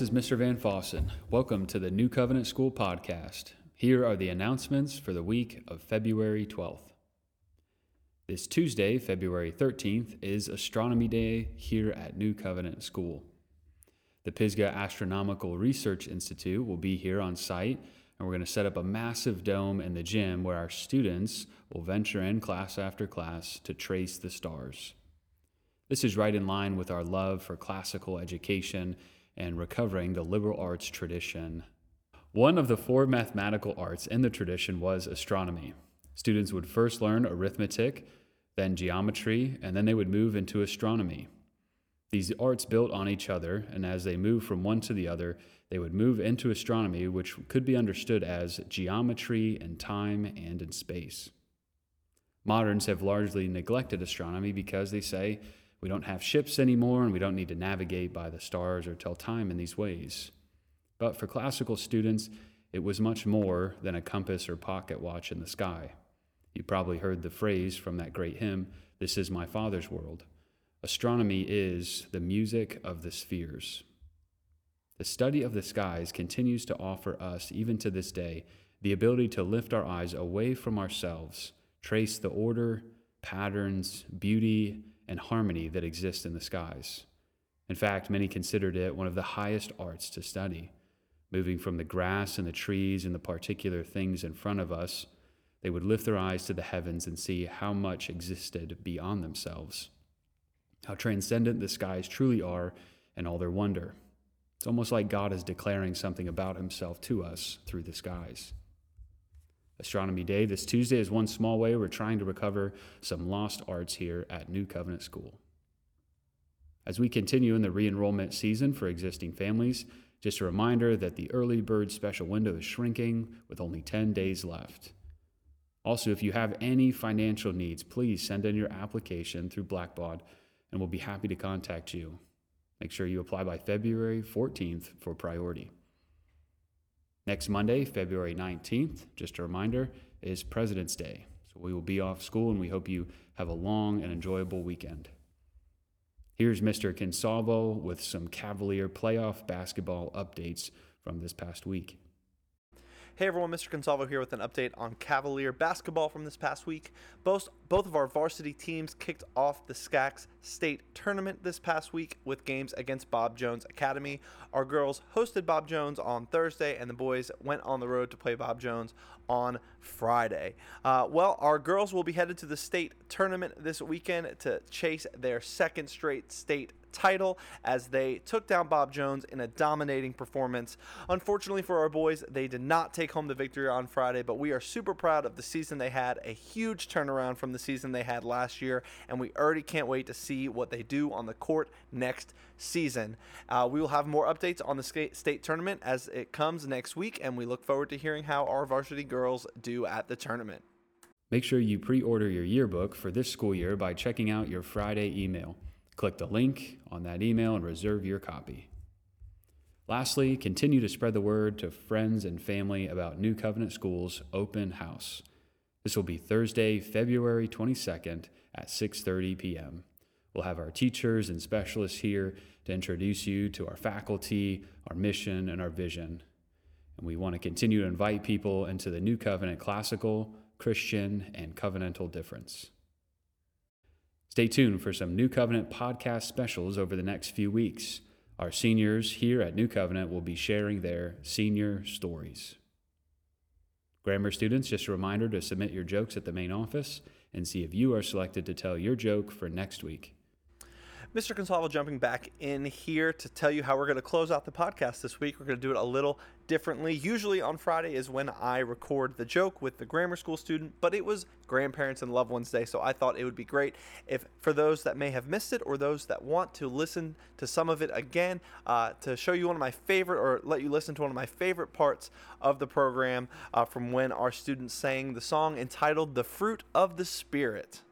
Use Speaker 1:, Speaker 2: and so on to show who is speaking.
Speaker 1: this is Mr. Van Fossen. Welcome to the New Covenant School podcast. Here are the announcements for the week of February 12th. This Tuesday, February 13th, is Astronomy Day here at New Covenant School. The Pisgah Astronomical Research Institute will be here on site, and we're going to set up a massive dome in the gym where our students will venture in class after class to trace the stars. This is right in line with our love for classical education and recovering the liberal arts tradition. One of the four mathematical arts in the tradition was astronomy. Students would first learn arithmetic, then geometry, and then they would move into astronomy. These arts built on each other, and as they moved from one to the other, they would move into astronomy, which could be understood as geometry in time and in space. Moderns have largely neglected astronomy because they say we don't have ships anymore and we don't need to navigate by the stars or tell time in these ways. But for classical students, it was much more than a compass or pocket watch in the sky. You probably heard the phrase from that great hymn, This is my Father's world. Astronomy is the music of the spheres. The study of the skies continues to offer us, even to this day, the ability to lift our eyes away from ourselves, trace the order, patterns, beauty, and harmony that exist in the skies. In fact, many considered it one of the highest arts to study. Moving from the grass and the trees and the particular things in front of us they would lift their eyes to the heavens and see how much existed beyond themselves, how transcendent the skies truly are and all their wonder. It's almost like God is declaring something about himself to us through the skies. Astronomy Day this Tuesday is one small way we're trying to recover some lost arts here at New Covenant School. As we continue in the re enrollment season for existing families, just a reminder that the early bird special window is shrinking with only 10 days left. Also, if you have any financial needs, please send in your application through Blackbaud and we'll be happy to contact you. Make sure you apply by February 14th for priority. Next Monday, February 19th, just a reminder, is President's Day. So we will be off school and we hope you have a long and enjoyable weekend. Here's Mr. Consalvo with some Cavalier playoff basketball updates from this past week.
Speaker 2: Hey everyone, Mr. Consalvo here with an update on Cavalier basketball from this past week. Both, both of our varsity teams kicked off the SCACS state tournament this past week with games against Bob Jones Academy. Our girls hosted Bob Jones on Thursday, and the boys went on the road to play Bob Jones on Friday. Uh, well, our girls will be headed to the state tournament this weekend to chase their second straight state title as they took down Bob Jones in a dominating performance. Unfortunately for our boys, they did not take home the victory on Friday, but we are super proud of the season they had, a huge turnaround from the season they had last year, and we already can't wait to see what they do on the court next season. Uh, we will have more updates on the state tournament as it comes next week, and we look forward to hearing how our varsity girls do at the tournament.
Speaker 1: Make sure you pre order your yearbook for this school year by checking out your Friday email. Click the link on that email and reserve your copy. Lastly, continue to spread the word to friends and family about New Covenant School's open house. This will be Thursday, February 22nd at 6:30 p.m. We'll have our teachers and specialists here to introduce you to our faculty, our mission, and our vision. And we want to continue to invite people into the New Covenant classical, Christian, and covenantal difference. Stay tuned for some New Covenant podcast specials over the next few weeks. Our seniors here at New Covenant will be sharing their senior stories. Grammar students, just a reminder to submit your jokes at the main office and see if you are selected to tell your joke for next week.
Speaker 2: Mr. Consalvo jumping back in here to tell you how we're going to close out the podcast this week. We're going to do it a little differently. Usually on Friday is when I record the joke with the grammar school student, but it was Grandparents and Loved Ones Day, so I thought it would be great if, for those that may have missed it or those that want to listen to some of it again, uh, to show you one of my favorite or let you listen to one of my favorite parts of the program uh, from when our students sang the song entitled The Fruit of the Spirit.